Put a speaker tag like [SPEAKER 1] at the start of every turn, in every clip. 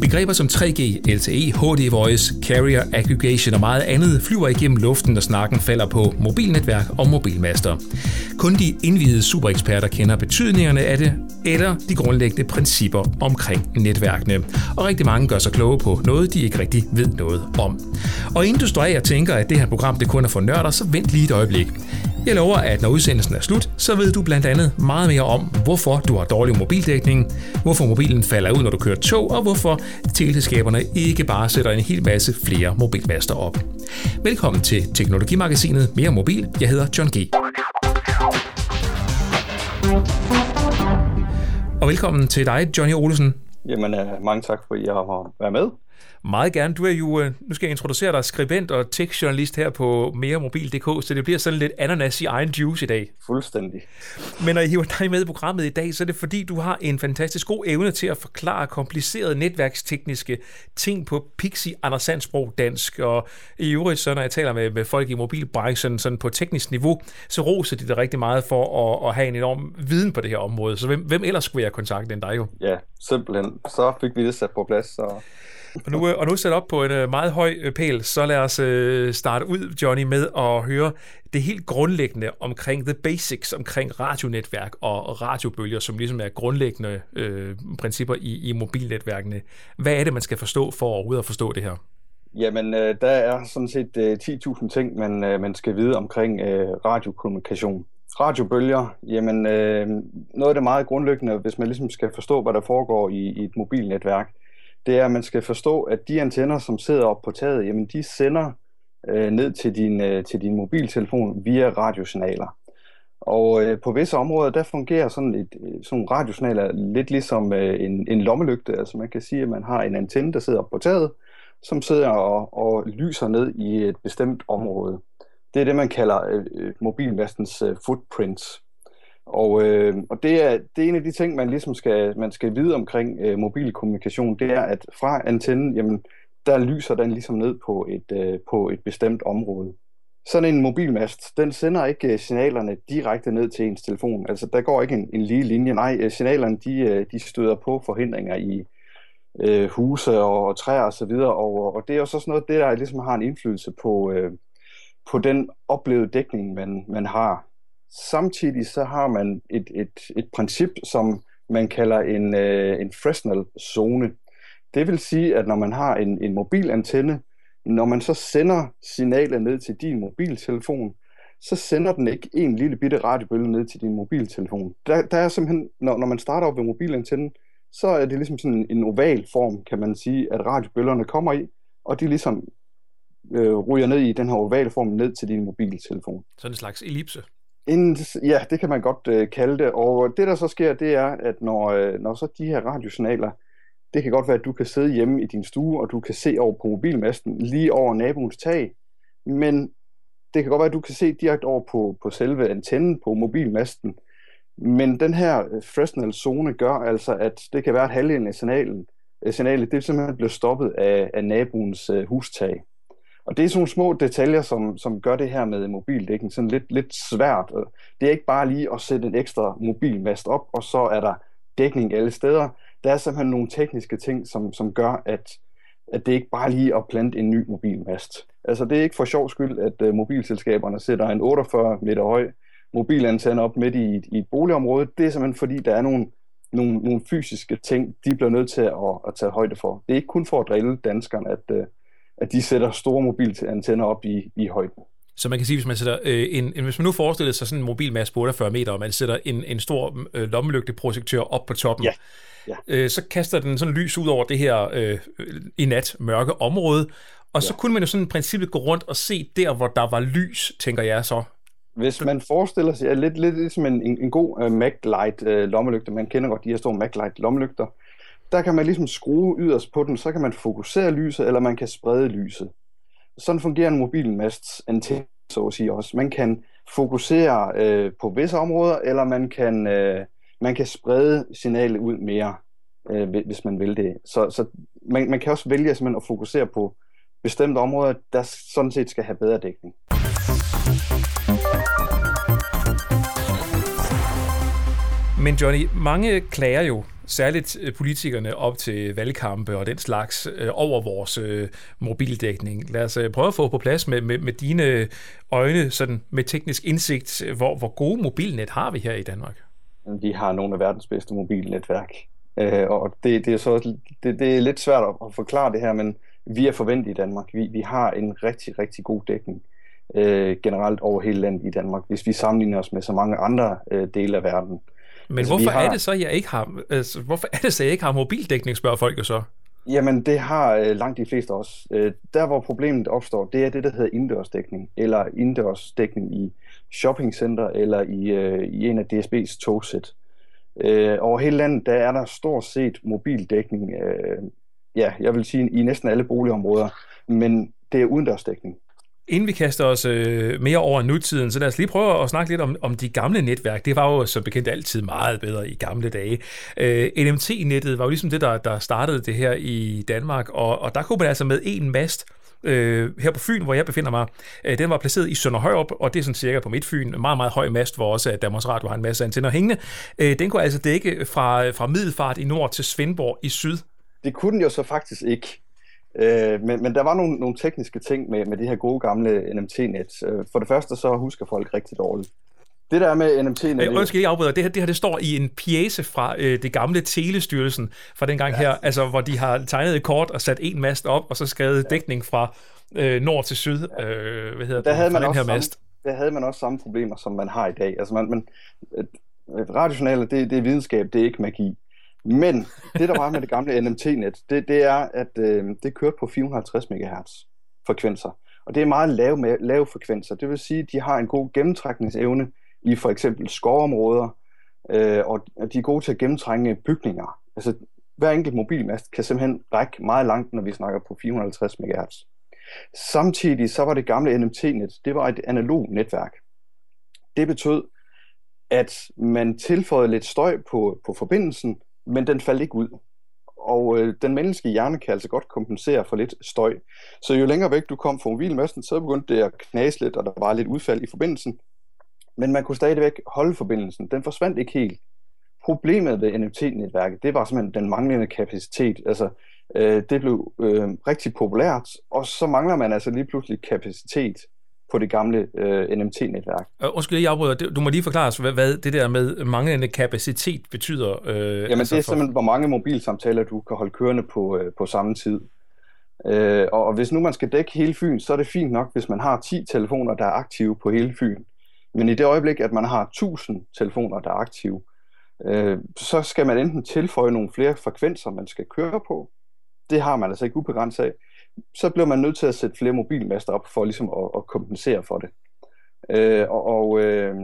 [SPEAKER 1] Begreber som 3G, LTE, HD Voice, Carrier Aggregation og meget andet flyver igennem luften, når snakken falder på mobilnetværk og mobilmaster. Kun de indvidede supereksperter kender betydningerne af det, eller de grundlæggende principper omkring netværkene. Og rigtig mange gør sig kloge på noget, de ikke rigtig ved noget om. Og inden du står af og tænker, at det her program det kun er for nørder, så vent lige et øjeblik. Jeg lover, at når udsendelsen er slut, så ved du blandt andet meget mere om, hvorfor du har dårlig mobildækning, hvorfor mobilen falder ud, når du kører tog, og hvorfor teleselskaberne ikke bare sætter en hel masse flere mobilmaster op. Velkommen til Teknologimagasinet Mere Mobil. Jeg hedder John G. Og velkommen til dig, Johnny Olsen.
[SPEAKER 2] Jamen, øh, mange tak for, at I har været med.
[SPEAKER 1] Meget gerne. Du er jo, øh, nu skal jeg introducere dig, skribent og tekstjournalist her på meremobil.dk, så det bliver sådan lidt ananas i egen juice i dag.
[SPEAKER 2] Fuldstændig.
[SPEAKER 1] Men når jeg hiver dig med i programmet i dag, så er det fordi, du har en fantastisk god evne til at forklare komplicerede netværkstekniske ting på pixie andersandsprog dansk, og i øvrigt, så når jeg taler med, med folk i mobilbranchen sådan på teknisk niveau, så roser de det rigtig meget for at, at have en enorm viden på det her område. Så hvem, hvem ellers skulle jeg kontakte end dig jo?
[SPEAKER 2] Ja, simpelthen. Så fik vi det sat på plads, så
[SPEAKER 1] og nu, øh, og nu sat op på en øh, meget høj øh, pæl, så lad os øh, starte ud, Johnny, med at høre det helt grundlæggende omkring the basics, omkring radionetværk og radiobølger, som ligesom er grundlæggende øh, principper i, i mobilnetværkene. Hvad er det, man skal forstå for overhovedet at forstå det her?
[SPEAKER 2] Jamen, øh, der er sådan set øh, 10.000 ting, man, øh, man skal vide omkring øh, radiokommunikation. Radiobølger, jamen øh, noget af det meget grundlæggende, hvis man ligesom skal forstå, hvad der foregår i, i et mobilnetværk, det er, at man skal forstå, at de antenner, som sidder op på taget, jamen de sender øh, ned til din, øh, til din mobiltelefon via radiosignaler. Og øh, på visse områder, der fungerer sådan et øh, sådan radiosignaler lidt ligesom øh, en, en lommelygte. Altså man kan sige, at man har en antenne, der sidder på taget, som sidder og, og lyser ned i et bestemt område. Det er det, man kalder øh, øh mobilmastens øh, footprints. Og, øh, og det, er, det er en af de ting, man ligesom skal, man skal vide omkring øh, mobilkommunikation, det er, at fra antennen, jamen, der lyser den ligesom ned på et, øh, på et bestemt område. Sådan en mobilmast, den sender ikke øh, signalerne direkte ned til ens telefon. Altså, der går ikke en, en lige linje. Nej, øh, signalerne, de, øh, de støder på forhindringer i øh, huse og, og træer osv., og, og, og det er jo så sådan noget, det der ligesom har en indflydelse på, øh, på den oplevede dækning, man, man har Samtidig så har man et, et, et princip, som man kalder en, øh, en Fresnel zone. Det vil sige, at når man har en, en mobilantenne, når man så sender signalet ned til din mobiltelefon, så sender den ikke en lille bitte radiobølge ned til din mobiltelefon. Der, der er simpelthen, når, når man starter op ved mobilantennen, så er det ligesom sådan en oval form, kan man sige, at radiobølgerne kommer i, og de ligesom øh, ryger ned i den her ovale form ned til din mobiltelefon.
[SPEAKER 1] Sådan en slags ellipse.
[SPEAKER 2] En, ja, det kan man godt øh, kalde det. Og det, der så sker, det er, at når, øh, når så de her radiosignaler, det kan godt være, at du kan sidde hjemme i din stue, og du kan se over på mobilmasten lige over naboens tag, men det kan godt være, at du kan se direkte over på, på selve antennen på mobilmasten. Men den her øh, Fresnel zone gør altså, at det kan være, at halvdelen af signalen, øh, signalet det simpelthen bliver stoppet af, af naboens øh, hustag. Og det er sådan nogle små detaljer, som, som gør det her med mobildækning sådan lidt, lidt svært. Det er ikke bare lige at sætte en ekstra mobilmast op, og så er der dækning alle steder. Der er simpelthen nogle tekniske ting, som, som gør, at, at det ikke bare lige at plante en ny mobilmast. Altså det er ikke for sjov skyld, at uh, mobilselskaberne sætter en 48 meter høj mobilantenne op midt i, i et boligområde. Det er simpelthen fordi, der er nogle, nogle, nogle fysiske ting, de bliver nødt til at, at tage højde for. Det er ikke kun for at drille danskerne, at, uh, at de sætter store mobilantenner op i, i højden.
[SPEAKER 1] Så man kan sige, hvis man sætter øh, en, en, hvis man nu forestiller sig sådan en mobilmast på 48 meter, og man sætter en, en stor øh, lommelygteprojektør op på toppen,
[SPEAKER 2] ja. Ja.
[SPEAKER 1] Øh, så kaster den sådan lys ud over det her øh, i nat mørke område, og så ja. kunne man jo sådan i princippet gå rundt og se der, hvor der var lys, tænker jeg så.
[SPEAKER 2] Hvis man forestiller sig, ja, lidt, lidt ligesom en, en, en god uh, MacLight uh, lommelygte, man kender godt de her store MacLight lommelygter, der kan man ligesom skrue yderst på den, så kan man fokusere lyset, eller man kan sprede lyset. Sådan fungerer en mobilmasts antenne, så at sige også. Man kan fokusere øh, på visse områder, eller man kan, øh, man kan sprede signalet ud mere, øh, hvis man vil det. Så, så man, man kan også vælge simpelthen at fokusere på bestemte områder, der sådan set skal have bedre dækning.
[SPEAKER 1] Men Johnny, mange klager jo, særligt øh, politikerne op til valgkampe og den slags, øh, over vores øh, mobildækning. Lad os øh, prøve at få på plads med, med, med dine øjne, sådan med teknisk indsigt, hvor, hvor gode mobilnet har vi her i Danmark?
[SPEAKER 2] Vi har nogle af verdens bedste mobilnetværk. Øh, og det, det, er så, det, det er lidt svært at forklare det her, men vi er forventet i Danmark. Vi, vi har en rigtig, rigtig god dækning øh, generelt over hele landet i Danmark, hvis vi sammenligner os med så mange andre øh, dele af verden.
[SPEAKER 1] Men altså, hvorfor har... er det så, jeg ikke har, altså, hvorfor er det så, jeg ikke har mobildækning, spørger folk jo så?
[SPEAKER 2] Jamen, det har øh, langt de fleste også. Øh, der, hvor problemet opstår, det er det, der hedder indendørsdækning, eller indendørsdækning i shoppingcenter, eller i, øh, i en af DSB's togsæt. Øh, over hele landet, der er der stort set mobildækning, øh, ja, jeg vil sige i næsten alle boligområder, men det er udendørsdækning.
[SPEAKER 1] Inden vi kaster os øh, mere over nutiden, så lad os lige prøve at snakke lidt om, om de gamle netværk. Det var jo som bekendt altid meget bedre i gamle dage. Øh, NMT-nettet var jo ligesom det, der, der startede det her i Danmark, og, og der kunne man altså med en mast øh, her på Fyn, hvor jeg befinder mig, øh, den var placeret i Sønderhøjrup, og det er sådan cirka på Midtfyn. En meget, meget høj mast, hvor også Danmarks Radio har en masse antenner hængende. Øh, den kunne altså dække fra, fra Middelfart i nord til Svendborg i syd.
[SPEAKER 2] Det kunne den jo så faktisk ikke. Øh, men, men der var nogle, nogle tekniske ting med, med de her gode gamle NMT-net. Øh, for det første så husker folk rigtig dårligt. Det der med NMT-net...
[SPEAKER 1] Øh, undskyld, jeg afbryder. Det her, det her det står i en pjæse fra øh, det gamle Telestyrelsen fra den gang ja. her, altså hvor de har tegnet et kort og sat en mast op, og så skrevet ja. dækning fra øh, nord til syd. Øh, hvad hedder
[SPEAKER 2] der det? Havde man den her mast. Samme, der havde man også samme problemer, som man har i dag. Altså man, man, radiojournaler, det, det er videnskab, det er ikke magi. Men det, der var med det gamle NMT-net, det, det er, at øh, det kørte på 450 MHz frekvenser. Og det er meget lave, lave frekvenser. Det vil sige, at de har en god gennemtrækningsevne i for eksempel skovområder, øh, og de er gode til at gennemtrænge bygninger. Altså, hver enkelt mobilmast kan simpelthen række meget langt, når vi snakker på 450 MHz. Samtidig så var det gamle NMT-net, det var et analog netværk. Det betød, at man tilføjede lidt støj på, på forbindelsen, men den faldt ikke ud. Og øh, den menneskelige hjerne kan altså godt kompensere for lidt støj. Så jo længere væk du kom fra mobilmasten, så begyndte det at knase lidt, og der var lidt udfald i forbindelsen. Men man kunne stadigvæk holde forbindelsen. Den forsvandt ikke helt. Problemet ved NFT-netværket, det var simpelthen den manglende kapacitet. Altså, øh, det blev øh, rigtig populært, og så mangler man altså lige pludselig kapacitet på det gamle øh, NMT-netværk.
[SPEAKER 1] Øh, undskyld, jeg afbryder. Du må lige forklare os, hvad, hvad det der med manglende kapacitet betyder.
[SPEAKER 2] Øh, Jamen altså det er for... simpelthen, hvor mange mobilsamtaler du kan holde kørende på, øh, på samme tid. Øh, og, og hvis nu man skal dække hele Fyn, så er det fint nok, hvis man har 10 telefoner, der er aktive på hele Fyn. Men i det øjeblik, at man har 1000 telefoner, der er aktive, øh, så skal man enten tilføje nogle flere frekvenser, man skal køre på. Det har man altså ikke ubegrænset af så blev man nødt til at sætte flere mobilmaster op for ligesom at, at kompensere for det. Øh, og og øh,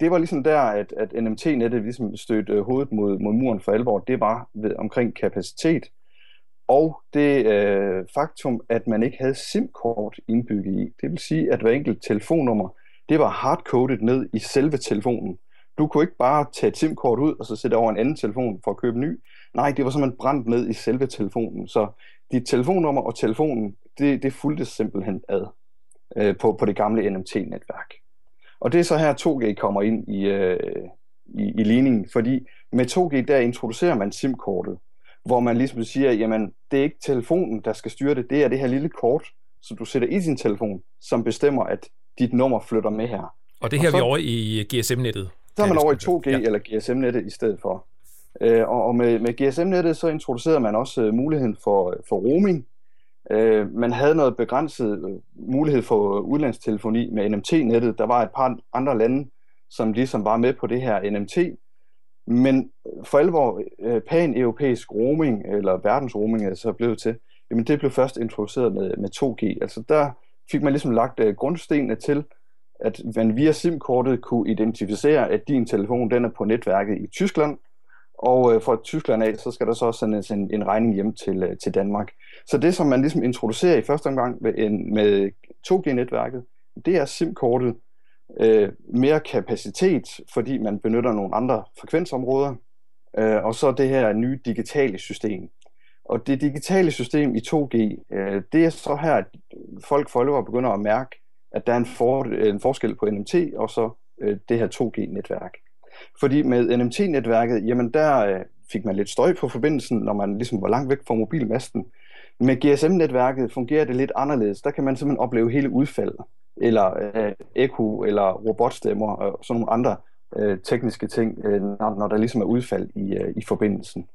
[SPEAKER 2] det var ligesom der, at, at NMT-nettet ligesom stødte hovedet mod, mod muren for alvor. Det var ved, omkring kapacitet, og det øh, faktum, at man ikke havde SIM-kort indbygget i. Det vil sige, at hver enkelt telefonnummer, det var hardcoded ned i selve telefonen. Du kunne ikke bare tage et SIM-kort ud, og så sætte over en anden telefon for at købe en ny. Nej, det var simpelthen brændt ned i selve telefonen. Så dit telefonnummer og telefonen, det, det fulgte simpelthen ad øh, på, på det gamle NMT-netværk. Og det er så her 2G kommer ind i, øh, i, i ligningen, fordi med 2G der introducerer man SIM-kortet, hvor man ligesom siger, jamen det er ikke telefonen, der skal styre det, det er det her lille kort, som du sætter i din telefon, som bestemmer, at dit nummer flytter med her.
[SPEAKER 1] Og det her og så, vi over i GSM-nettet?
[SPEAKER 2] Så er man over i 2G ja. eller GSM-nettet i stedet for. Øh, og, og med, med GSM-nettet så introducerede man også øh, muligheden for, øh, for roaming. Øh, man havde noget begrænset øh, mulighed for udlandstelefoni med NMT-nettet. Der var et par andre lande, som ligesom var med på det her NMT. Men øh, for alvor øh, pan-europæisk roaming, eller verdensroaming er det så blevet til, jamen det blev først introduceret med, med 2G. Altså der fik man ligesom lagt øh, grundstenene til, at man via SIM-kortet kunne identificere, at din telefon den er på netværket i Tyskland, og øh, fra Tyskland af, så skal der så også sendes en, en regning hjem til, øh, til Danmark. Så det, som man ligesom introducerer i første omgang med, en, med 2G-netværket, det er SIM-kortet, øh, mere kapacitet, fordi man benytter nogle andre frekvensområder, øh, og så det her nye digitale system. Og det digitale system i 2G, øh, det er så her, at folk for begynder at mærke, at der er en, for, en forskel på NMT og så øh, det her 2G-netværk. Fordi med NMT-netværket, jamen der øh, fik man lidt støj på forbindelsen, når man ligesom var langt væk fra mobilmasten. Med GSM-netværket fungerer det lidt anderledes. Der kan man simpelthen opleve hele udfald, eller øh, ekko, eller robotstemmer, og sådan nogle andre øh, tekniske ting, øh, når, når der ligesom er udfald i, øh, i forbindelsen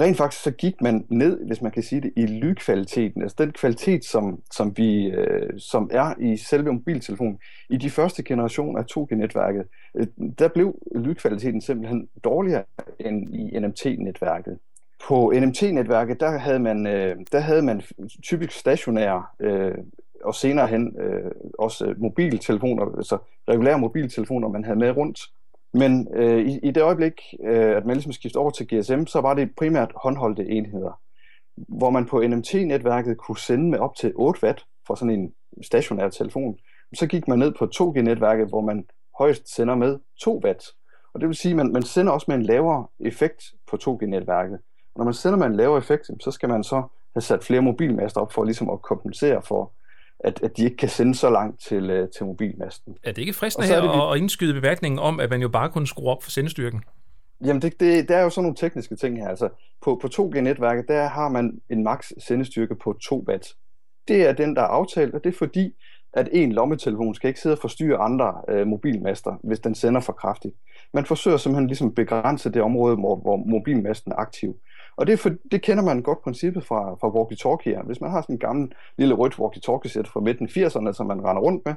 [SPEAKER 2] rent faktisk så gik man ned, hvis man kan sige det, i lydkvaliteten, altså den kvalitet, som, som, vi, øh, som er i selve mobiltelefonen. I de første generationer af 2G-netværket, øh, der blev lydkvaliteten simpelthen dårligere end i NMT-netværket. På NMT-netværket, der havde man, øh, der havde man typisk stationære øh, og senere hen øh, også mobiltelefoner, altså regulære mobiltelefoner, man havde med rundt. Men øh, i, i det øjeblik, øh, at man ligesom skiftede over til GSM, så var det primært håndholdte enheder, hvor man på NMT-netværket kunne sende med op til 8 watt for sådan en stationær telefon. Så gik man ned på 2G-netværket, hvor man højst sender med 2 watt. Og det vil sige, at man, man sender også med en lavere effekt på 2G-netværket. Og når man sender med en lavere effekt, så skal man så have sat flere mobilmaster op for ligesom at kompensere for, at, at de ikke kan sende så langt til, øh, til mobilmasten.
[SPEAKER 1] Er det ikke fristende her det, at indskyde beværtningen om, at man jo bare kunne skrue op for sendestyrken?
[SPEAKER 2] Jamen, det, det, der er jo sådan nogle tekniske ting her. Altså, på, på 2G-netværket, der har man en max sendestyrke på 2 watt. Det er den, der er aftalt, og det er fordi, at en lommetelefon skal ikke sidde og forstyrre andre øh, mobilmaster, hvis den sender for kraftigt. Man forsøger simpelthen ligesom begrænse det område, hvor, hvor mobilmasten er aktiv. Og det, for, det kender man godt princippet fra, fra walkie-talkie. Hvis man har sådan en gammel lille rødt walkie-talkie-sæt fra midten 80'erne, som man render rundt med,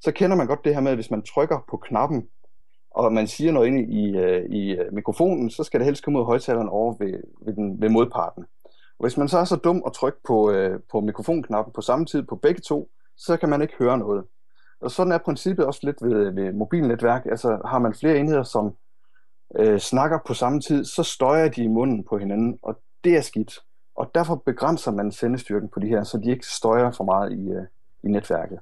[SPEAKER 2] så kender man godt det her med, at hvis man trykker på knappen, og man siger noget inde i, øh, i øh, mikrofonen, så skal det helst komme ud af højtaleren over ved, ved, den, ved modparten. Og hvis man så er så dum at trykke på, øh, på mikrofonknappen på samme tid på begge to, så kan man ikke høre noget. Og sådan er princippet også lidt ved, ved mobilnetværk. Altså har man flere enheder, som øh, snakker på samme tid, så støjer de i munden på hinanden, og det er skidt. Og derfor begrænser man sendestyrken på de her, så de ikke støjer for meget i, øh, i netværket.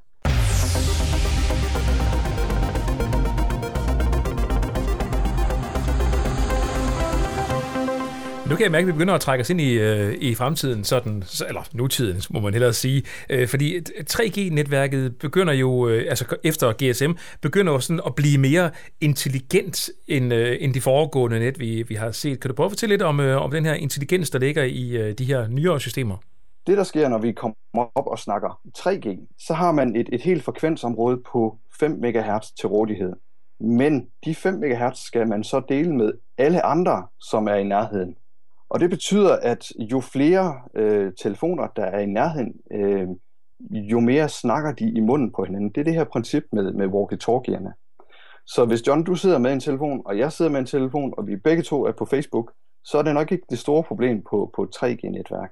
[SPEAKER 1] Nu kan jeg mærke, at vi begynder at trække os ind i, øh, i fremtiden, sådan, eller nutiden, må man hellere sige. Øh, fordi 3G-netværket begynder jo, øh, altså efter GSM, begynder jo sådan at blive mere intelligent end, øh, end de foregående net, vi, vi har set. Kan du prøve at fortælle lidt om, øh, om den her intelligens, der ligger i øh, de her nyere systemer?
[SPEAKER 2] Det, der sker, når vi kommer op og snakker 3G, så har man et, et helt frekvensområde på 5 MHz til rådighed. Men de 5 MHz skal man så dele med alle andre, som er i nærheden. Og det betyder, at jo flere øh, telefoner, der er i nærheden, øh, jo mere snakker de i munden på hinanden. Det er det her princip med, med walkie-talkierne. Så hvis John, du sidder med en telefon, og jeg sidder med en telefon, og vi begge to er på Facebook, så er det nok ikke det store problem på, på 3G-netværk.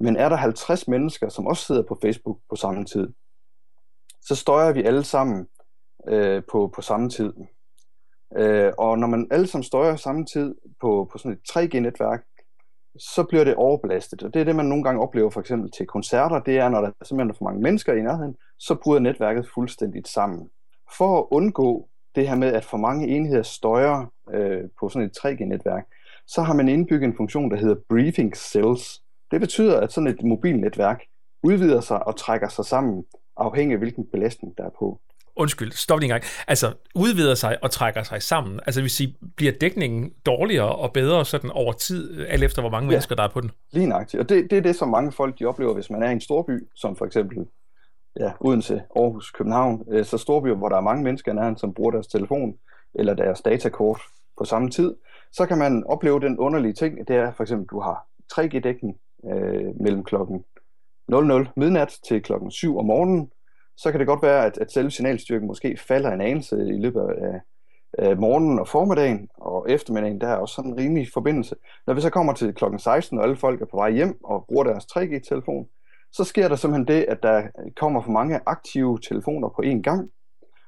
[SPEAKER 2] Men er der 50 mennesker, som også sidder på Facebook på samme tid, så støjer vi alle sammen øh, på, på samme tid. Øh, og når man alle sammen støjer samme tid på, på sådan et 3G-netværk, så bliver det overbelastet. Og det er det, man nogle gange oplever for eksempel til koncerter, det er, når der simpelthen er for mange mennesker i nærheden, så bryder netværket fuldstændigt sammen. For at undgå det her med, at for mange enheder støjer øh, på sådan et 3G-netværk, så har man indbygget en funktion, der hedder briefing cells. Det betyder, at sådan et mobilnetværk udvider sig og trækker sig sammen, afhængig af hvilken belastning der er på
[SPEAKER 1] undskyld, stop lige en gang, altså udvider sig og trækker sig sammen. Altså hvis sige, bliver dækningen dårligere og bedre sådan over tid, alt efter hvor mange ja, mennesker der er på den?
[SPEAKER 2] Lige nøjagtigt, og det, det er det, som mange folk de oplever, hvis man er i en storby, som for eksempel ja, Odense, Aarhus, København, øh, så storbyer, hvor der er mange mennesker i nærheden, som bruger deres telefon eller deres datakort på samme tid, så kan man opleve den underlige ting, det er for eksempel, du har 3G-dækning øh, mellem klokken 00 midnat til klokken 7 om morgenen, så kan det godt være, at, at selve signalstyrken måske falder en anelse i løbet af, af morgenen og formiddagen, og eftermiddagen, der er også sådan en rimelig forbindelse. Når vi så kommer til klokken 16, og alle folk er på vej hjem og bruger deres 3G-telefon, så sker der simpelthen det, at der kommer for mange aktive telefoner på én gang,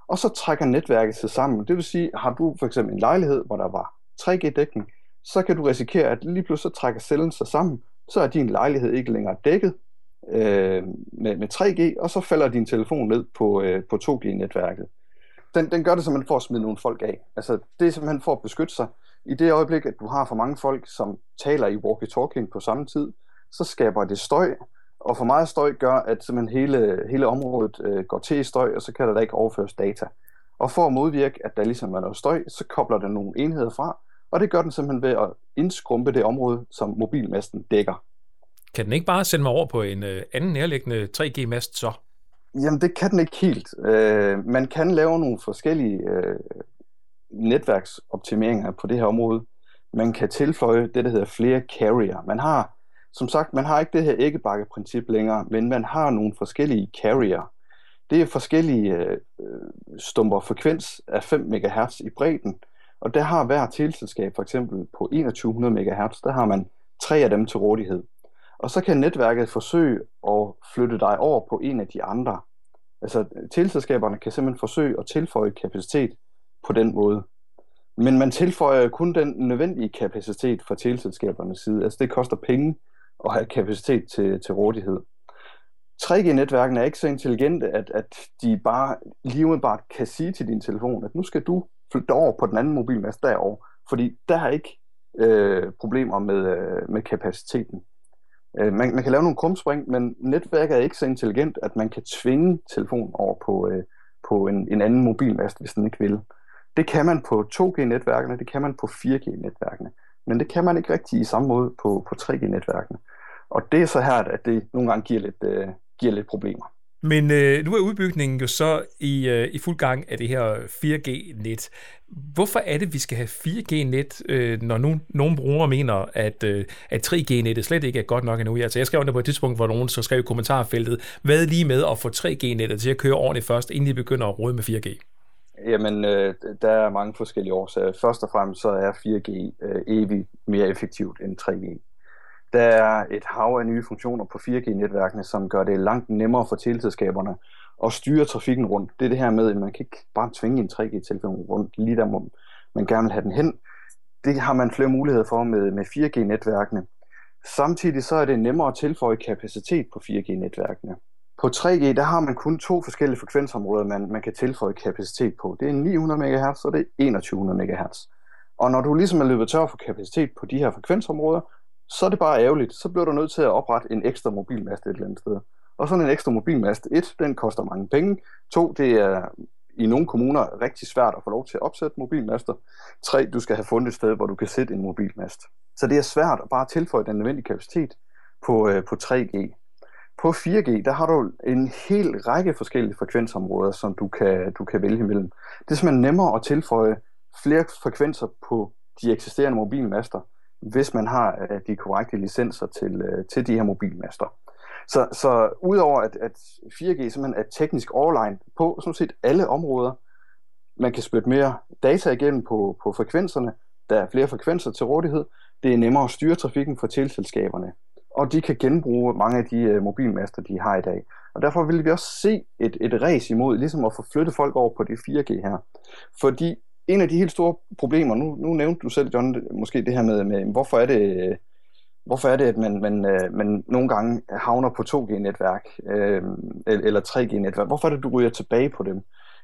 [SPEAKER 2] og så trækker netværket sig sammen. Det vil sige, har du for eksempel en lejlighed, hvor der var 3G-dækning, så kan du risikere, at lige pludselig så trækker cellen sig sammen, så er din lejlighed ikke længere dækket, øh, med, med 3G, og så falder din telefon ned på, øh, på 2G-netværket. Den, den gør det simpelthen for at smide nogle folk af. Altså, det er simpelthen for at beskytte sig. I det øjeblik, at du har for mange folk, som taler i walkie-talking på samme tid, så skaber det støj, og for meget støj gør, at simpelthen hele, hele området øh, går til i støj, og så kan der da ikke overføres data. Og for at modvirke, at der ligesom er noget støj, så kobler den nogle enheder fra, og det gør den simpelthen ved at indskrumpe det område, som mobilmasten dækker.
[SPEAKER 1] Kan den ikke bare sende mig over på en øh, anden nærliggende 3G-mast så?
[SPEAKER 2] Jamen, det kan den ikke helt. Øh, man kan lave nogle forskellige øh, netværksoptimeringer på det her område. Man kan tilføje det, der hedder flere carrier. Man har, som sagt, man har ikke det her æggebakke-princip længere, men man har nogle forskellige carrier. Det er forskellige øh, øh stumper frekvens af 5 MHz i bredden, og der har hver teleselskab for eksempel på 2100 MHz, der har man tre af dem til rådighed. Og så kan netværket forsøge at flytte dig over på en af de andre. Altså teleselskaberne kan simpelthen forsøge at tilføje kapacitet på den måde. Men man tilføjer kun den nødvendige kapacitet fra teleselskabernes side. Altså det koster penge at have kapacitet til, til rådighed. 3G-netværkene er ikke så intelligente, at, at de bare lige bare kan sige til din telefon, at nu skal du flytte over på den anden mobilmast derovre, fordi der er ikke øh, problemer med, øh, med kapaciteten. Øh, man, man kan lave nogle krumspring, men netværket er ikke så intelligent, at man kan tvinge telefonen over på, øh, på en, en anden mobilmast, hvis den ikke vil. Det kan man på 2G-netværkene, det kan man på 4G-netværkene, men det kan man ikke rigtig i samme måde på, på 3G-netværkene. Og det er så her, at det nogle gange giver lidt, øh, giver lidt problemer.
[SPEAKER 1] Men øh, nu er udbygningen jo så i, øh, i fuld gang af det her øh, 4G-net. Hvorfor er det, vi skal have 4G-net, øh, når nu, nogle brugere mener, at, øh, at 3G-nettet slet ikke er godt nok endnu? Altså, jeg skrev under på et tidspunkt, hvor nogen så skrev i kommentarfeltet, hvad lige med at få 3G-nettet til at køre ordentligt først, inden de begynder at rode med 4G?
[SPEAKER 2] Jamen, øh, der er mange forskellige årsager. Først og fremmest så er 4G øh, evigt mere effektivt end 3G. Der er et hav af nye funktioner på 4G-netværkene, som gør det langt nemmere for teleselskaberne at styre trafikken rundt. Det er det her med, at man kan ikke bare tvinge en 3G-telefon rundt lige der, hvor man gerne vil have den hen. Det har man flere muligheder for med, med 4G-netværkene. Samtidig så er det nemmere at tilføje kapacitet på 4G-netværkene. På 3G, der har man kun to forskellige frekvensområder, man, man kan tilføje kapacitet på. Det er 900 MHz og det er 2100 MHz. Og når du ligesom er løbet tør for kapacitet på de her frekvensområder, så er det bare ærgerligt. Så bliver du nødt til at oprette en ekstra mobilmast et eller andet sted. Og sådan en ekstra mobilmast, et, den koster mange penge. To, det er i nogle kommuner rigtig svært at få lov til at opsætte mobilmaster. Tre, du skal have fundet et sted, hvor du kan sætte en mobilmast. Så det er svært at bare tilføje den nødvendige kapacitet på, øh, på 3G. På 4G, der har du en hel række forskellige frekvensområder, som du kan, du kan vælge imellem. Det er simpelthen nemmere at tilføje flere frekvenser på de eksisterende mobilmaster, hvis man har øh, de korrekte licenser til, øh, til de her mobilmaster. Så, så udover at, at 4G simpelthen er teknisk overline på sådan set alle områder, man kan spytte mere data igennem på, på frekvenserne, der er flere frekvenser til rådighed, det er nemmere at styre trafikken for tilselskaberne, og de kan genbruge mange af de øh, mobilmaster, de har i dag. Og derfor vil vi også se et, et race imod, ligesom at få flyttet folk over på det 4G her. Fordi en af de helt store problemer, nu, nu nævnte du selv, John, måske det her med, med hvorfor er det, hvorfor er det, at man, man, øh, man nogle gange havner på 2G-netværk øh, eller 3G-netværk? Hvorfor er det, du ryger tilbage på dem?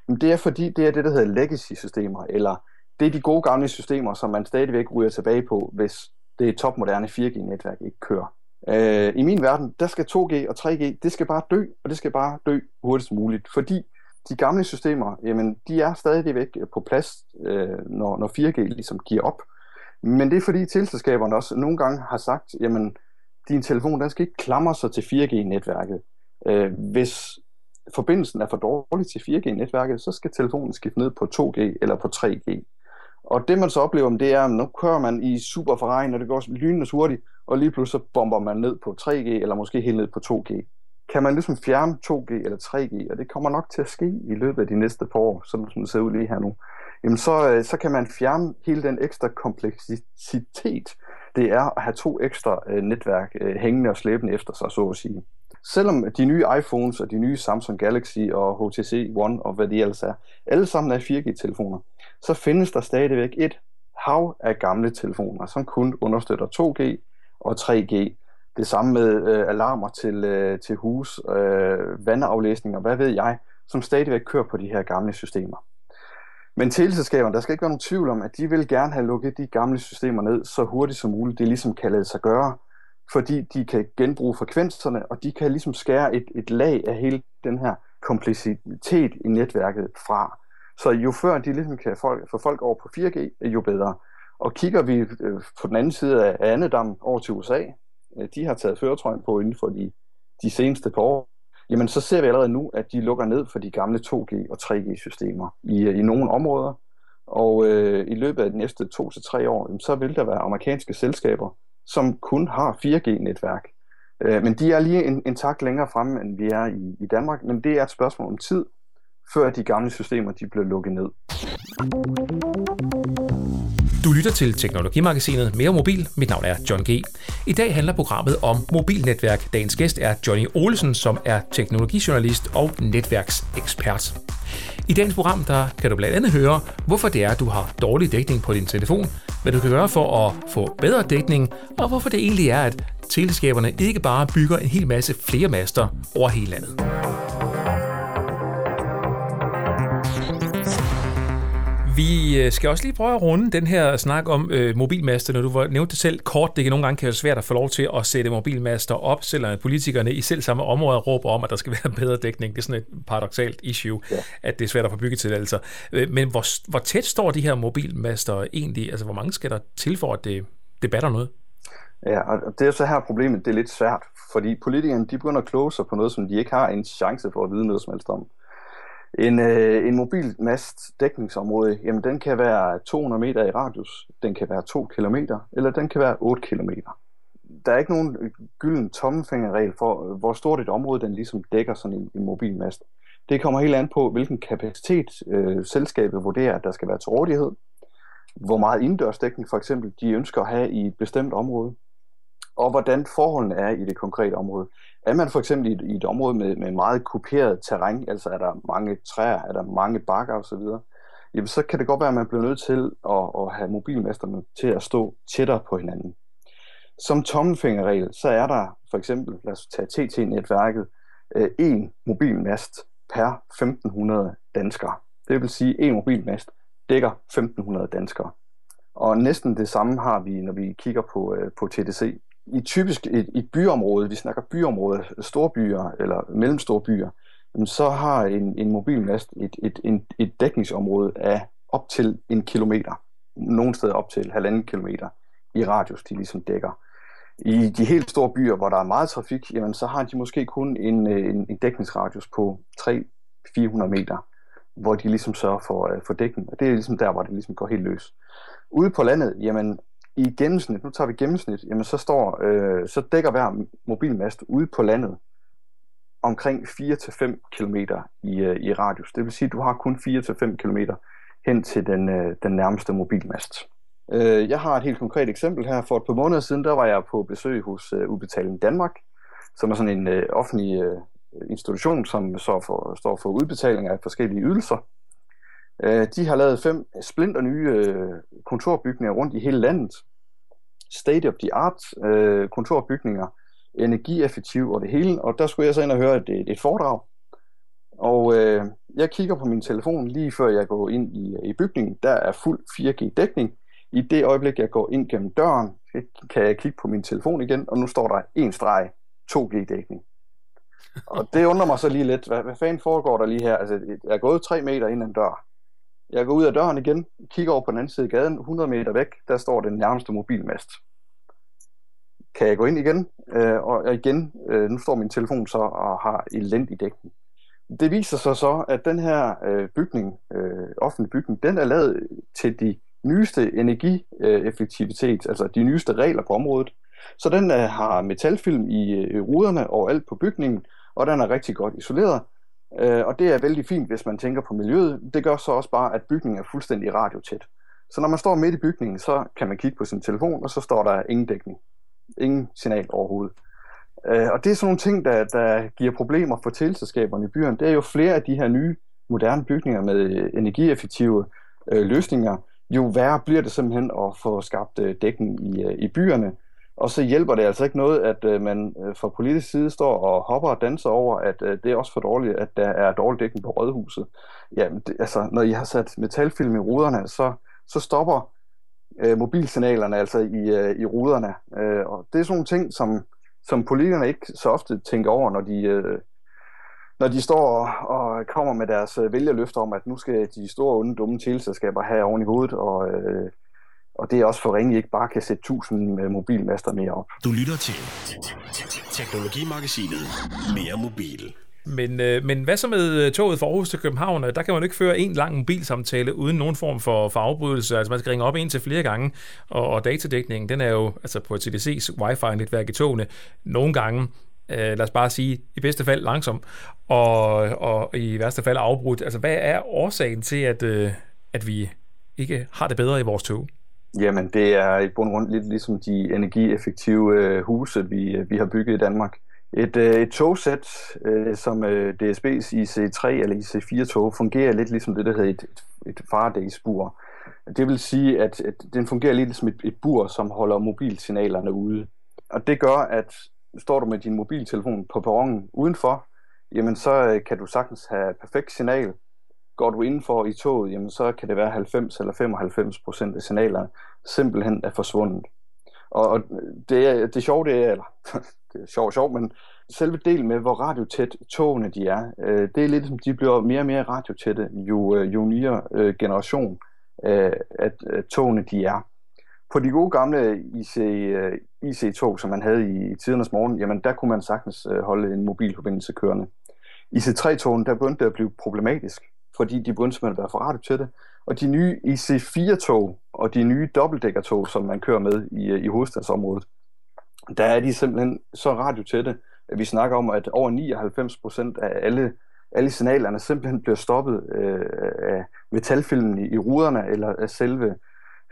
[SPEAKER 2] Jamen, det er fordi, det er det, der hedder legacy-systemer, eller det er de gode gamle systemer, som man stadigvæk ryger tilbage på, hvis det topmoderne 4G-netværk ikke kører. Øh, I min verden, der skal 2G og 3G, det skal bare dø, og det skal bare dø hurtigst muligt, fordi de gamle systemer, jamen, de er stadigvæk øh, på plads, øh, når, når 4G ligesom giver op. Men det er fordi tilselskaberne også nogle gange har sagt, jamen, din telefon, den skal ikke klamre sig til 4G-netværket. Øh, hvis forbindelsen er for dårlig til 4G-netværket, så skal telefonen skifte ned på 2G eller på 3G. Og det man så oplever, det er, at nu kører man i super forregn, og det går lynende hurtigt, og lige pludselig så bomber man ned på 3G, eller måske helt ned på 2G kan man ligesom fjerne 2G eller 3G, og det kommer nok til at ske i løbet af de næste par år, som det ser ud lige her nu, jamen så, øh, så kan man fjerne hele den ekstra kompleksitet, det er at have to ekstra øh, netværk øh, hængende og slæbende efter sig, så at sige. Selvom de nye iPhones og de nye Samsung Galaxy og HTC One og hvad de ellers er, alle sammen er 4G-telefoner, så findes der stadigvæk et hav af gamle telefoner, som kun understøtter 2G og 3G, det samme med øh, alarmer til, øh, til hus, øh, vandaflæsninger, og hvad ved jeg, som stadigvæk kører på de her gamle systemer. Men teleselskaberne, der skal ikke være nogen tvivl om, at de vil gerne have lukket de gamle systemer ned så hurtigt som muligt. Det ligesom kan lade sig gøre, fordi de kan genbruge frekvenserne, og de kan ligesom skære et, et lag af hele den her kompleksitet i netværket fra. Så jo før de ligesom kan folk, få folk over på 4G, jo bedre. Og kigger vi øh, på den anden side af Annedam over til USA, Øh, de har taget føretrøjen på inden for de, de seneste par år, jamen så ser vi allerede nu, at de lukker ned for de gamle 2G- og 3G-systemer i, øh, i nogle områder. Og øh, i løbet af de næste to til tre år, jamen, så vil der være amerikanske selskaber, som kun har 4G-netværk. Øh, men de er lige en, en tak længere fremme, end vi er i, i Danmark, men det er et spørgsmål om tid, før de gamle systemer de bliver lukket ned.
[SPEAKER 1] Du lytter til Teknologimagasinet Mere Mobil. Mit navn er John G. I dag handler programmet om mobilnetværk. Dagens gæst er Johnny Olsen, som er teknologijournalist og netværksekspert. I dagens program der kan du blandt andet høre, hvorfor det er, at du har dårlig dækning på din telefon, hvad du kan gøre for at få bedre dækning, og hvorfor det egentlig er, at teleskaberne ikke bare bygger en hel masse flere master over hele landet. Vi øh, skal også lige prøve at runde den her snak om øh, mobilmaster, når du nævnte det selv kort. Det kan nogle gange kan være svært at få lov til at sætte mobilmaster op, selvom politikerne i selv samme område råber om, at der skal være bedre dækning. Det er sådan et paradoxalt issue, ja. at det er svært at få byggetilladelser. Øh, men hvor, hvor tæt står de her mobilmaster egentlig? Altså, hvor mange skal der til for, at det, det batter noget?
[SPEAKER 2] Ja, og det er så her problemet, det er lidt svært, fordi politikerne de begynder at kloge sig på noget, som de ikke har en chance for at vide noget som helst om. En, øh, en mobil mast dækningsområde, jamen den kan være 200 meter i radius, den kan være 2 km, eller den kan være 8 km. Der er ikke nogen gylden tommefingerregel for, øh, hvor stort et område den ligesom dækker sådan en, en mobil mast. Det kommer helt an på, hvilken kapacitet øh, selskabet vurderer, at der skal være til rådighed. Hvor meget indendørsdækning for eksempel de ønsker at have i et bestemt område. Og hvordan forholdene er i det konkrete område. Er man for eksempel i et, i et område med, med meget kuperet terræn, altså er der mange træer, er der mange bakker osv., jamen så kan det godt være, at man bliver nødt til at, at have mobilmasterne til at stå tættere på hinanden. Som tommelfingerregel, så er der for eksempel, lad os tage TT-netværket, øh, en mobilmast per 1500 danskere. Det vil sige, at en mobilmast dækker 1500 danskere. Og næsten det samme har vi, når vi kigger på, øh, på TDC i typisk et, et byområde, vi snakker byområde, store byer eller mellemstore byer, så har en, en mobilmast et, et, et, et dækningsområde af op til en kilometer. Nogle steder op til halvanden kilometer i radius, de ligesom dækker. I de helt store byer, hvor der er meget trafik, jamen, så har de måske kun en, øh, en, en dækningsradius på 300-400 meter, hvor de ligesom sørger for, øh, for dækning. Og det er ligesom der, hvor det ligesom går helt løs. Ude på landet, jamen, i gennemsnit, nu tager vi gennemsnit, jamen så, står, øh, så dækker hver mobilmast ude på landet omkring 4-5 km i, øh, i radius. Det vil sige, at du har kun 4-5 km hen til den, øh, den nærmeste mobilmast. Øh, jeg har et helt konkret eksempel her. For et par måneder siden, der var jeg på besøg hos øh, Udbetaling Danmark, som er sådan en øh, offentlig øh, institution, som så for, står for udbetaling af forskellige ydelser. Øh, de har lavet fem splinter nye øh, kontorbygninger rundt i hele landet. State of the art øh, kontorbygninger, energieffektiv og det hele. Og der skulle jeg så ind og høre et, et foredrag. Og øh, jeg kigger på min telefon lige før jeg går ind i, i bygningen. Der er fuld 4G-dækning. I det øjeblik, jeg går ind gennem døren, kan jeg kigge på min telefon igen, og nu står der en streg 2G-dækning. Og det undrer mig så lige lidt. Hvad, hvad fanden foregår der lige her? Altså, jeg er gået 3 meter ind ad en dør. Jeg går ud af døren igen, kigger over på den anden side af gaden, 100 meter væk, der står den nærmeste mobilmast. Kan jeg gå ind igen? Øh, og igen, øh, nu står min telefon så og har elendig dækning. Det viser sig så, at den her øh, bygning, øh, offentlig bygning, den er lavet til de nyeste energieffektivitet, altså de nyeste regler på området. Så den øh, har metalfilm i øh, ruderne overalt på bygningen, og den er rigtig godt isoleret, Øh, og det er vældig fint, hvis man tænker på miljøet. Det gør så også bare, at bygningen er fuldstændig radiotæt. Så når man står midt i bygningen, så kan man kigge på sin telefon, og så står der ingen dækning. Ingen signal overhovedet. Øh, og det er sådan nogle ting, der, der giver problemer for teleselskaberne i byerne. Det er jo flere af de her nye, moderne bygninger med energieffektive øh, løsninger, jo værre bliver det simpelthen at få skabt øh, dækning i, øh, i byerne. Og så hjælper det altså ikke noget, at øh, man øh, fra politisk side står og hopper og danser over, at øh, det er også for dårligt, at der er dårlig dækning på rådhuset. Jamen, det, altså, når I har sat metalfilm i ruderne, så, så stopper øh, mobilsignalerne altså i, øh, i ruderne. Øh, og det er sådan nogle ting, som, som politikerne ikke så ofte tænker over, når de, øh, når de står og kommer med deres øh, vælgerløfter om, at nu skal de store, onde, dumme teleselskaber have oven i hovedet, og, øh, og det er også for ringe, ikke bare kan sætte 1000 øh, mobilmaster mere op.
[SPEAKER 3] Du lytter til Teknologimagasinet Mere Mobil.
[SPEAKER 1] Men, øh, men hvad så med øh, toget fra Aarhus til København? Der kan man ikke føre en lang mobilsamtale uden nogen form for, for afbrydelse. Altså man skal ringe op en til flere gange, og, og datadækningen, den er jo altså på TDC's wifi-netværk i togene nogle gange øh, lad os bare sige, i bedste fald langsom, og, og i værste fald afbrudt. Altså, hvad er årsagen til, at, øh, at vi ikke har det bedre i vores tog?
[SPEAKER 2] Jamen, det er i bund og grund lidt ligesom de energieffektive øh, huse, vi, øh, vi har bygget i Danmark. Et, øh, et togsæt, øh, som øh, DSB's IC3 eller IC4-tog, fungerer lidt ligesom det, der hedder et, et, et Faraday-spur. Det vil sige, at, at den fungerer lidt som et, et bur, som holder mobilsignalerne ude. Og det gør, at står du med din mobiltelefon på perronen udenfor, jamen så øh, kan du sagtens have perfekt signal. Går du indenfor i toget, jamen så kan det være 90 eller 95 procent af signalerne simpelthen er forsvundet. Og, og det, er, det sjove, det er, eller det er sjovt, sjovt, men selve delen med, hvor radiotæt togene de er, øh, det er lidt som, de bliver mere og mere radiotætte, jo, øh, jo nyere øh, generation øh, at, at togene de er. På de gode gamle IC, øh, IC-tog, som man havde i, i tidernes morgen, jamen der kunne man sagtens øh, holde en mobilforbindelse kørende. IC3-togen, der begyndte det at blive problematisk, fordi de bundsmænd er for radio til det. Og de nye IC4-tog og de nye dobbeltdækkertog, som man kører med i, øh, i hovedstadsområdet, der er de simpelthen så radio radiotætte, at vi snakker om, at over 99 procent af alle, alle signalerne simpelthen bliver stoppet øh, af metalfilmen i, i ruderne eller af selve,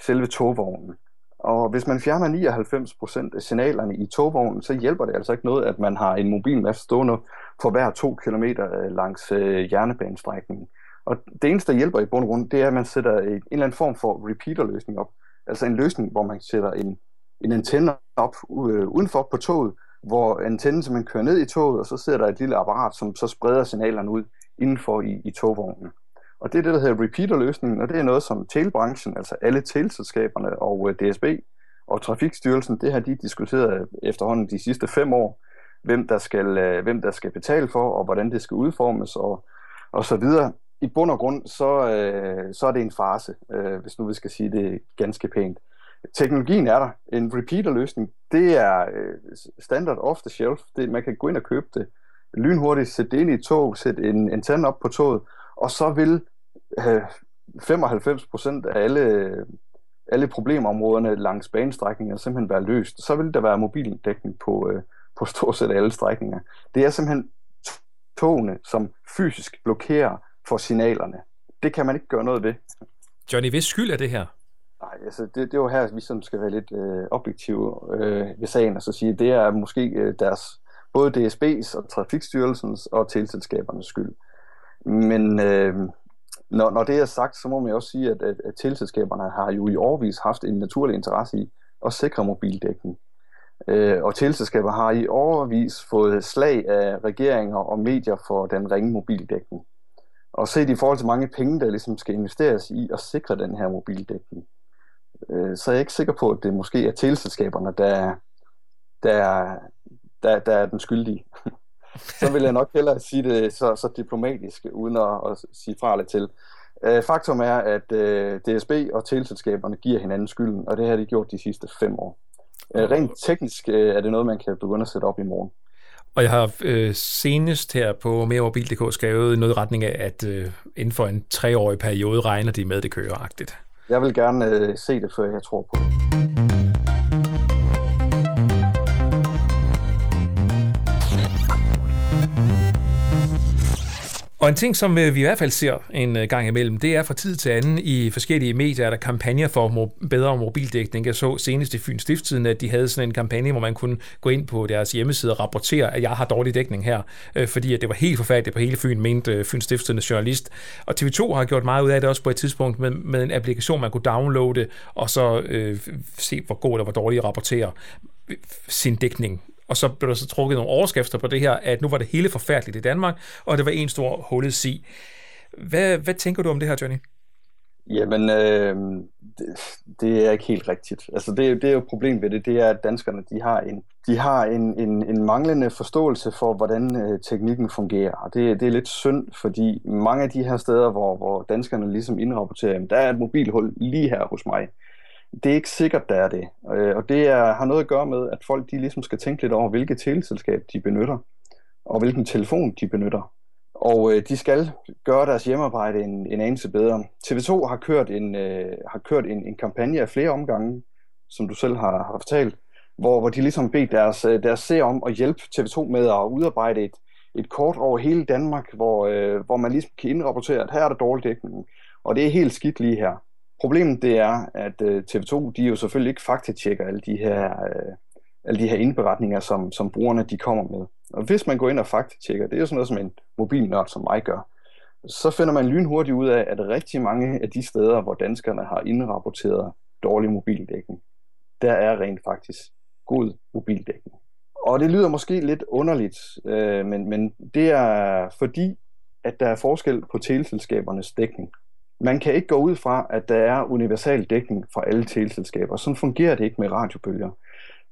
[SPEAKER 2] selve togvognen. Og hvis man fjerner 99 procent af signalerne i togvognen, så hjælper det altså ikke noget, at man har en mobilmast stående for hver to kilometer øh, langs øh, jernbanestrækningen. Og det eneste, der hjælper i bund og grund, det er, at man sætter en, en eller anden form for repeater-løsning op. Altså en løsning, hvor man sætter en, en antenne op øh, udenfor på toget, hvor antennen simpelthen kører ned i toget, og så sidder der et lille apparat, som så spreder signalerne ud indenfor i, i togvognen. Og det er det, der hedder repeater-løsningen, og det er noget, som telebranchen, altså alle teleselskaberne og øh, DSB og Trafikstyrelsen, det har de diskuteret efterhånden de sidste fem år, hvem der skal, øh, hvem der skal betale for, og hvordan det skal udformes, og, og så videre. I bund og grund, så, øh, så er det en farse, øh, hvis nu vi skal sige det ganske pænt. Teknologien er der. En repeater-løsning, det er øh, standard off the shelf. Det, man kan gå ind og købe det lynhurtigt, sætte det ind i et tog, sætte en antenne op på toget, og så vil øh, 95% af alle, alle problemområderne langs banestrækninger simpelthen være løst. Så vil der være mobildækning på, øh, på stort set alle strækninger. Det er simpelthen togene, som fysisk blokerer for signalerne. Det kan man ikke gøre noget ved.
[SPEAKER 1] Johnny, hvis skyld er det her?
[SPEAKER 2] Nej, altså det, det er jo her, vi sådan skal være lidt øh, objektive øh, ved sagen, og så sige, det er måske øh, deres, både DSB's og Trafikstyrelsens og teleselskabernes skyld. Men øh, når, når det er sagt, så må man også sige, at, at, at teleselskaberne har jo i årvis haft en naturlig interesse i at sikre mobildækning. Øh, og teleselskaber har i årvis fået slag af regeringer og medier for den ringe mobildækning. Og set i forhold til mange penge, der ligesom skal investeres i at sikre den her mobildækning, øh, så er jeg ikke sikker på, at det måske er teleselskaberne, der, der, der, der er den skyldige. så vil jeg nok hellere sige det så, så diplomatisk, uden at, at sige fra eller til. Øh, faktum er, at øh, DSB og teleselskaberne giver hinanden skylden, og det har de gjort de sidste fem år. Øh, rent teknisk øh, er det noget, man kan begynde at sætte op i morgen.
[SPEAKER 1] Og jeg har øh, senest her på meremobil.dk skrevet noget i retning af, at øh, inden for en treårig periode regner de med, det kører -agtigt.
[SPEAKER 2] Jeg vil gerne øh, se det, før jeg tror på det.
[SPEAKER 1] Og en ting, som øh, vi i hvert fald ser en øh, gang imellem, det er fra tid til anden i forskellige medier, der kampagner for bedre mobildækning. Jeg så senest i Fyns Stiftstiden, at de havde sådan en kampagne, hvor man kunne gå ind på deres hjemmeside og rapportere, at jeg har dårlig dækning her, øh, fordi at det var helt forfærdeligt på hele Fyn, mente øh, Fyns Stiftstidendes journalist. Og TV2 har gjort meget ud af det også på et tidspunkt med, med en applikation, man kunne downloade, og så øh, se, hvor god eller hvor dårlig rapportere sin dækning og så blev der så trukket nogle overskrifter på det her, at nu var det hele forfærdeligt i Danmark, og det var en stor hullet sig. Hvad, hvad tænker du om det her, Johnny?
[SPEAKER 2] Jamen, øh, det, det er ikke helt rigtigt. Altså, det, det er jo problemet ved det, det er, at danskerne de har en, de har en, en, en manglende forståelse for, hvordan øh, teknikken fungerer. Og det, det er lidt synd, fordi mange af de her steder, hvor, hvor danskerne ligesom indrapporterer, der er et mobilhul lige her hos mig. Det er ikke sikkert, der er det. Øh, og det er, har noget at gøre med, at folk de ligesom skal tænke lidt over, hvilket teleselskab de benytter, og hvilken telefon de benytter. Og øh, de skal gøre deres hjemmearbejde en, en anelse bedre. TV2 har kørt en, øh, har kørt en, en kampagne af flere omgange, som du selv har, har fortalt, hvor, hvor de ligesom bedt deres, øh, deres seere om at hjælpe TV2 med at udarbejde et, et kort over hele Danmark, hvor, øh, hvor man ligesom kan indrapportere, at her er der dårlig dækning, og det er helt skidt lige her. Problemet det er, at øh, TV2 de jo selvfølgelig ikke faktatjekker alle de her, øh, alle de her indberetninger, som, som brugerne de kommer med. Og hvis man går ind og faktatjekker, det er jo sådan noget, som en mobilnørd som mig gør, så finder man lynhurtigt ud af, at rigtig mange af de steder, hvor danskerne har indrapporteret dårlig mobildækning, der er rent faktisk god mobildækning. Og det lyder måske lidt underligt, øh, men, men det er fordi, at der er forskel på teleselskabernes dækning. Man kan ikke gå ud fra, at der er universal dækning fra alle teleselskaber. Sådan fungerer det ikke med radiobølger.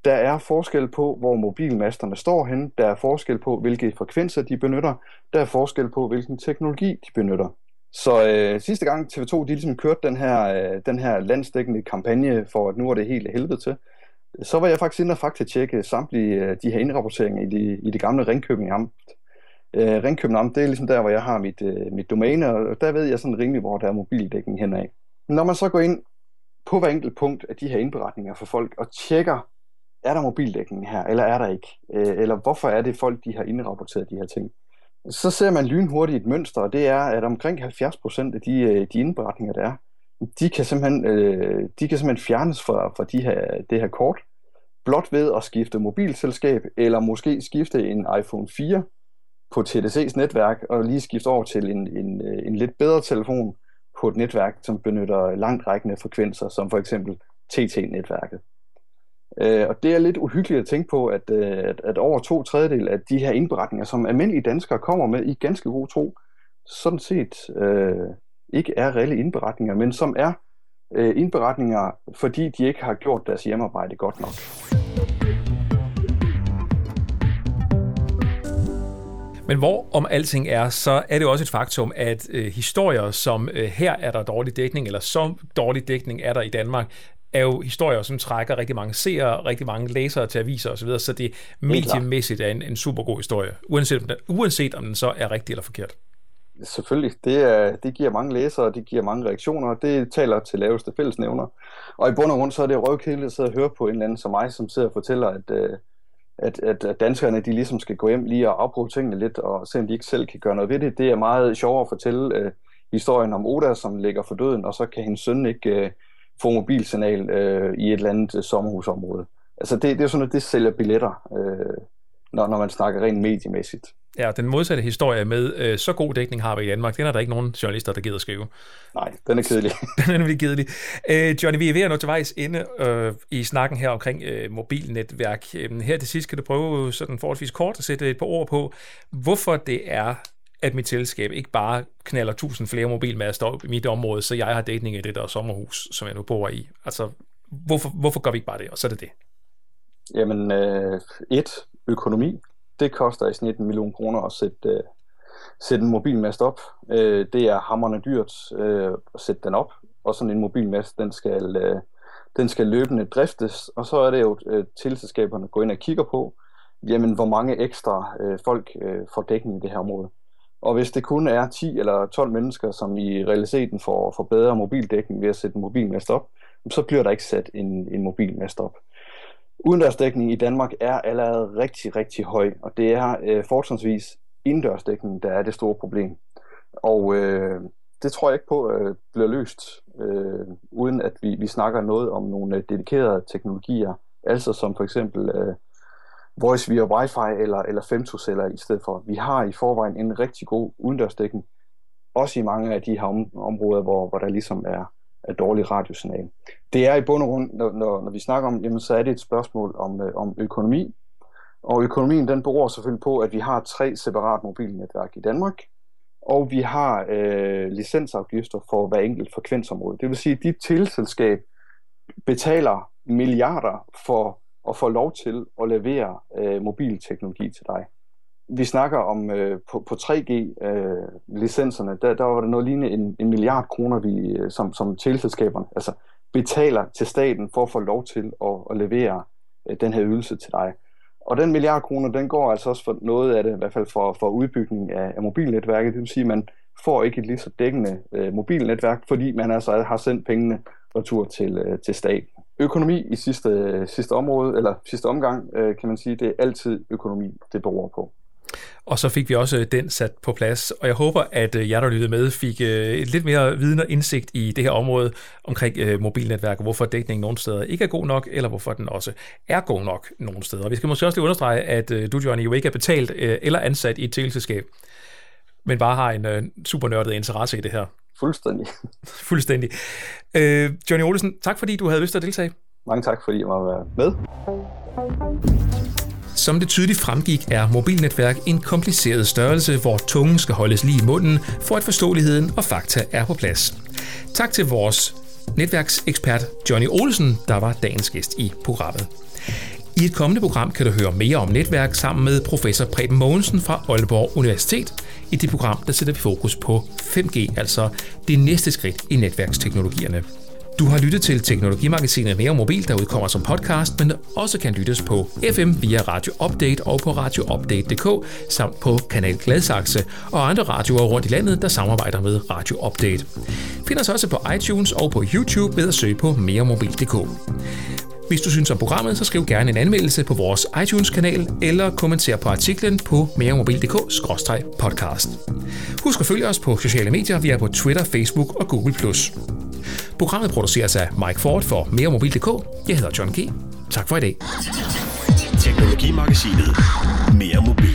[SPEAKER 2] Der er forskel på, hvor mobilmasterne står henne. Der er forskel på, hvilke frekvenser de benytter. Der er forskel på, hvilken teknologi de benytter. Så øh, sidste gang TV2 de ligesom kørte den her, øh, den her landsdækkende kampagne for, at nu er det helt helvede til, så var jeg faktisk inde og faktatjekke samtlige øh, de her indrapporteringer i, de, i det gamle Ringkøbing Amt. Øh, Ringkøbing Amt, det er ligesom der, hvor jeg har mit, øh, mit domæne, og der ved jeg sådan rimelig, hvor der er mobildækning henad. Når man så går ind på hver enkelt punkt af de her indberetninger for folk og tjekker, er der mobildækning her, eller er der ikke? Øh, eller hvorfor er det folk, de har indrapporteret de her ting? Så ser man lynhurtigt et mønster, og det er, at omkring 70% af de, øh, de indberetninger, der er, de kan simpelthen, øh, de kan simpelthen fjernes fra, fra de her, det her kort, blot ved at skifte mobilselskab, eller måske skifte en iPhone 4 på TDC's netværk, og lige skifte over til en, en, øh, en lidt bedre telefon på et netværk, som benytter langt rækkende frekvenser, som for eksempel TT-netværket. Øh, og det er lidt uhyggeligt at tænke på, at, øh, at, at over to tredjedel af de her indberetninger, som almindelige danskere kommer med i ganske god tro, sådan set øh, ikke er reelle indberetninger, men som er øh, indberetninger, fordi de ikke har gjort deres hjemmearbejde godt nok.
[SPEAKER 1] Men hvor om alting er, så er det også et faktum, at øh, historier som øh, her er der dårlig dækning, eller så dårlig dækning er der i Danmark, er jo historier, som trækker rigtig mange seere, rigtig mange læsere til aviser osv., så det mediemæssigt er en, en super god historie, uanset, uanset om den så er rigtig eller forkert.
[SPEAKER 2] Selvfølgelig. Det, er, det giver mange læsere, det giver mange reaktioner, det taler til laveste fællesnævner. Og i bund og grund så er det røvkedeligt at sidde og høre på en eller anden som mig, som sidder og fortæller, at, øh, at, at, at danskerne de ligesom skal gå hjem lige og afprøve tingene lidt, og se om de ikke selv kan gøre noget ved det. Det er meget sjovere at fortælle øh, historien om Oda, som ligger for døden, og så kan hendes søn ikke øh, få mobilsignal øh, i et eller andet øh, sommerhusområde. Altså det, det er sådan, at det sælger billetter, øh, når, når man snakker rent mediemæssigt.
[SPEAKER 1] Ja, den modsatte historie med, øh, så god dækning har vi i Danmark, den er der ikke nogen journalister, der gider at skrive.
[SPEAKER 2] Nej, den er kedelig.
[SPEAKER 1] den er nemlig kedelig. Øh, Johnny, vi er ved at nå til vejs inde øh, i snakken her omkring øh, mobilnetværk. Øh, her til sidst kan du prøve sådan forholdsvis kort at sætte et par ord på, hvorfor det er, at mit selskab ikke bare knaller tusind flere mobilmaster op i mit område, så jeg har dækning i det der sommerhus, som jeg nu bor i. Altså, hvorfor, hvorfor gør vi ikke bare det? Og så er det det.
[SPEAKER 2] Jamen, øh, et, økonomi det koster i snit en million kroner at sætte, øh, sætte en mobilmast op. Øh, det er hammerne dyrt øh, at sætte den op, og sådan en mobilmast, den skal, øh, den skal løbende driftes, og så er det jo øh, tilselskaberne går ind og kigger på, jamen hvor mange ekstra øh, folk øh, får dækning i det her område. Og hvis det kun er 10 eller 12 mennesker, som i realiteten får, får bedre mobildækning ved at sætte en mobilmast op, så bliver der ikke sat en, en mobilmast op. Udendørsdækning i Danmark er allerede rigtig, rigtig høj, og det er øh, fortrinsvis indendørsdækning, der er det store problem. Og øh, det tror jeg ikke på øh, bliver løst, øh, uden at vi, vi snakker noget om nogle øh, dedikerede teknologier, altså som for eksempel øh, voice via wifi eller, eller femtoceller i stedet for. Vi har i forvejen en rigtig god udendørsdækning, også i mange af de her om, områder, hvor, hvor der ligesom er, af dårlig radiosignal. Det er i bund og grund, når, når, når vi snakker om, jamen, så er det et spørgsmål om, øh, om økonomi. Og økonomien den beror selvfølgelig på, at vi har tre separat mobilnetværk i Danmark. og vi har øh, licensafgifter for hver enkelt frekvensområde. Det vil sige, at dit teleselskab betaler milliarder for at få lov til at levere øh, mobilteknologi til dig. Vi snakker om øh, på, på 3G-licenserne, øh, der, der var der noget lignende en, en milliard kroner, vi, øh, som, som teleselskaberne altså, betaler til staten for at få lov til at, at levere øh, den her ydelse til dig. Og den milliard kroner, den går altså også for noget af det, i hvert fald for, for udbygning af, af mobilnetværket. Det vil sige, at man får ikke et lige så dækkende øh, mobilnetværk, fordi man altså har sendt pengene retur til, øh, til staten. Økonomi i sidste, sidste område, eller sidste omgang, øh, kan man sige, det er altid økonomi, det beror på.
[SPEAKER 1] Og så fik vi også den sat på plads, og jeg håber, at øh, jer, der lyttede med, fik øh, et lidt mere viden og indsigt i det her område omkring øh, mobilnetværk, og hvorfor dækningen nogle steder ikke er god nok, eller hvorfor den også er god nok nogle steder. Vi skal måske også lige understrege, at du, Johnny, jo ikke er betalt eller ansat i et teleselskab, men bare har en super nørdet interesse i det her.
[SPEAKER 2] Fuldstændig.
[SPEAKER 1] Fuldstændig. Johnny Olesen, tak fordi du havde lyst til at deltage.
[SPEAKER 2] Mange tak, fordi jeg var med.
[SPEAKER 1] Som det tydeligt fremgik, er mobilnetværk en kompliceret størrelse, hvor tungen skal holdes lige i munden, for at forståeligheden og fakta er på plads. Tak til vores netværksekspert Johnny Olsen, der var dagens gæst i programmet. I et kommende program kan du høre mere om netværk sammen med professor Preben Mogensen fra Aalborg Universitet. I det program der sætter vi fokus på 5G, altså det næste skridt i netværksteknologierne. Du har lyttet til Teknologimagasinet Neo Mobil, der udkommer som podcast, men også kan lyttes på FM via Radio Update og på radioupdate.dk, samt på Kanal Gladsaxe og andre radioer rundt i landet, der samarbejder med Radio Update. Find os også på iTunes og på YouTube ved at søge på meremobil.dk. Hvis du synes om programmet, så skriv gerne en anmeldelse på vores iTunes-kanal eller kommenter på artiklen på meremobil.dk-podcast. Husk at følge os på sociale medier. Vi er på Twitter, Facebook og Google+. Programmet produceres af Mike Ford for meremobil.dk. Jeg hedder John G. Tak for i dag.
[SPEAKER 3] Teknologimagasinet Mere Mobil.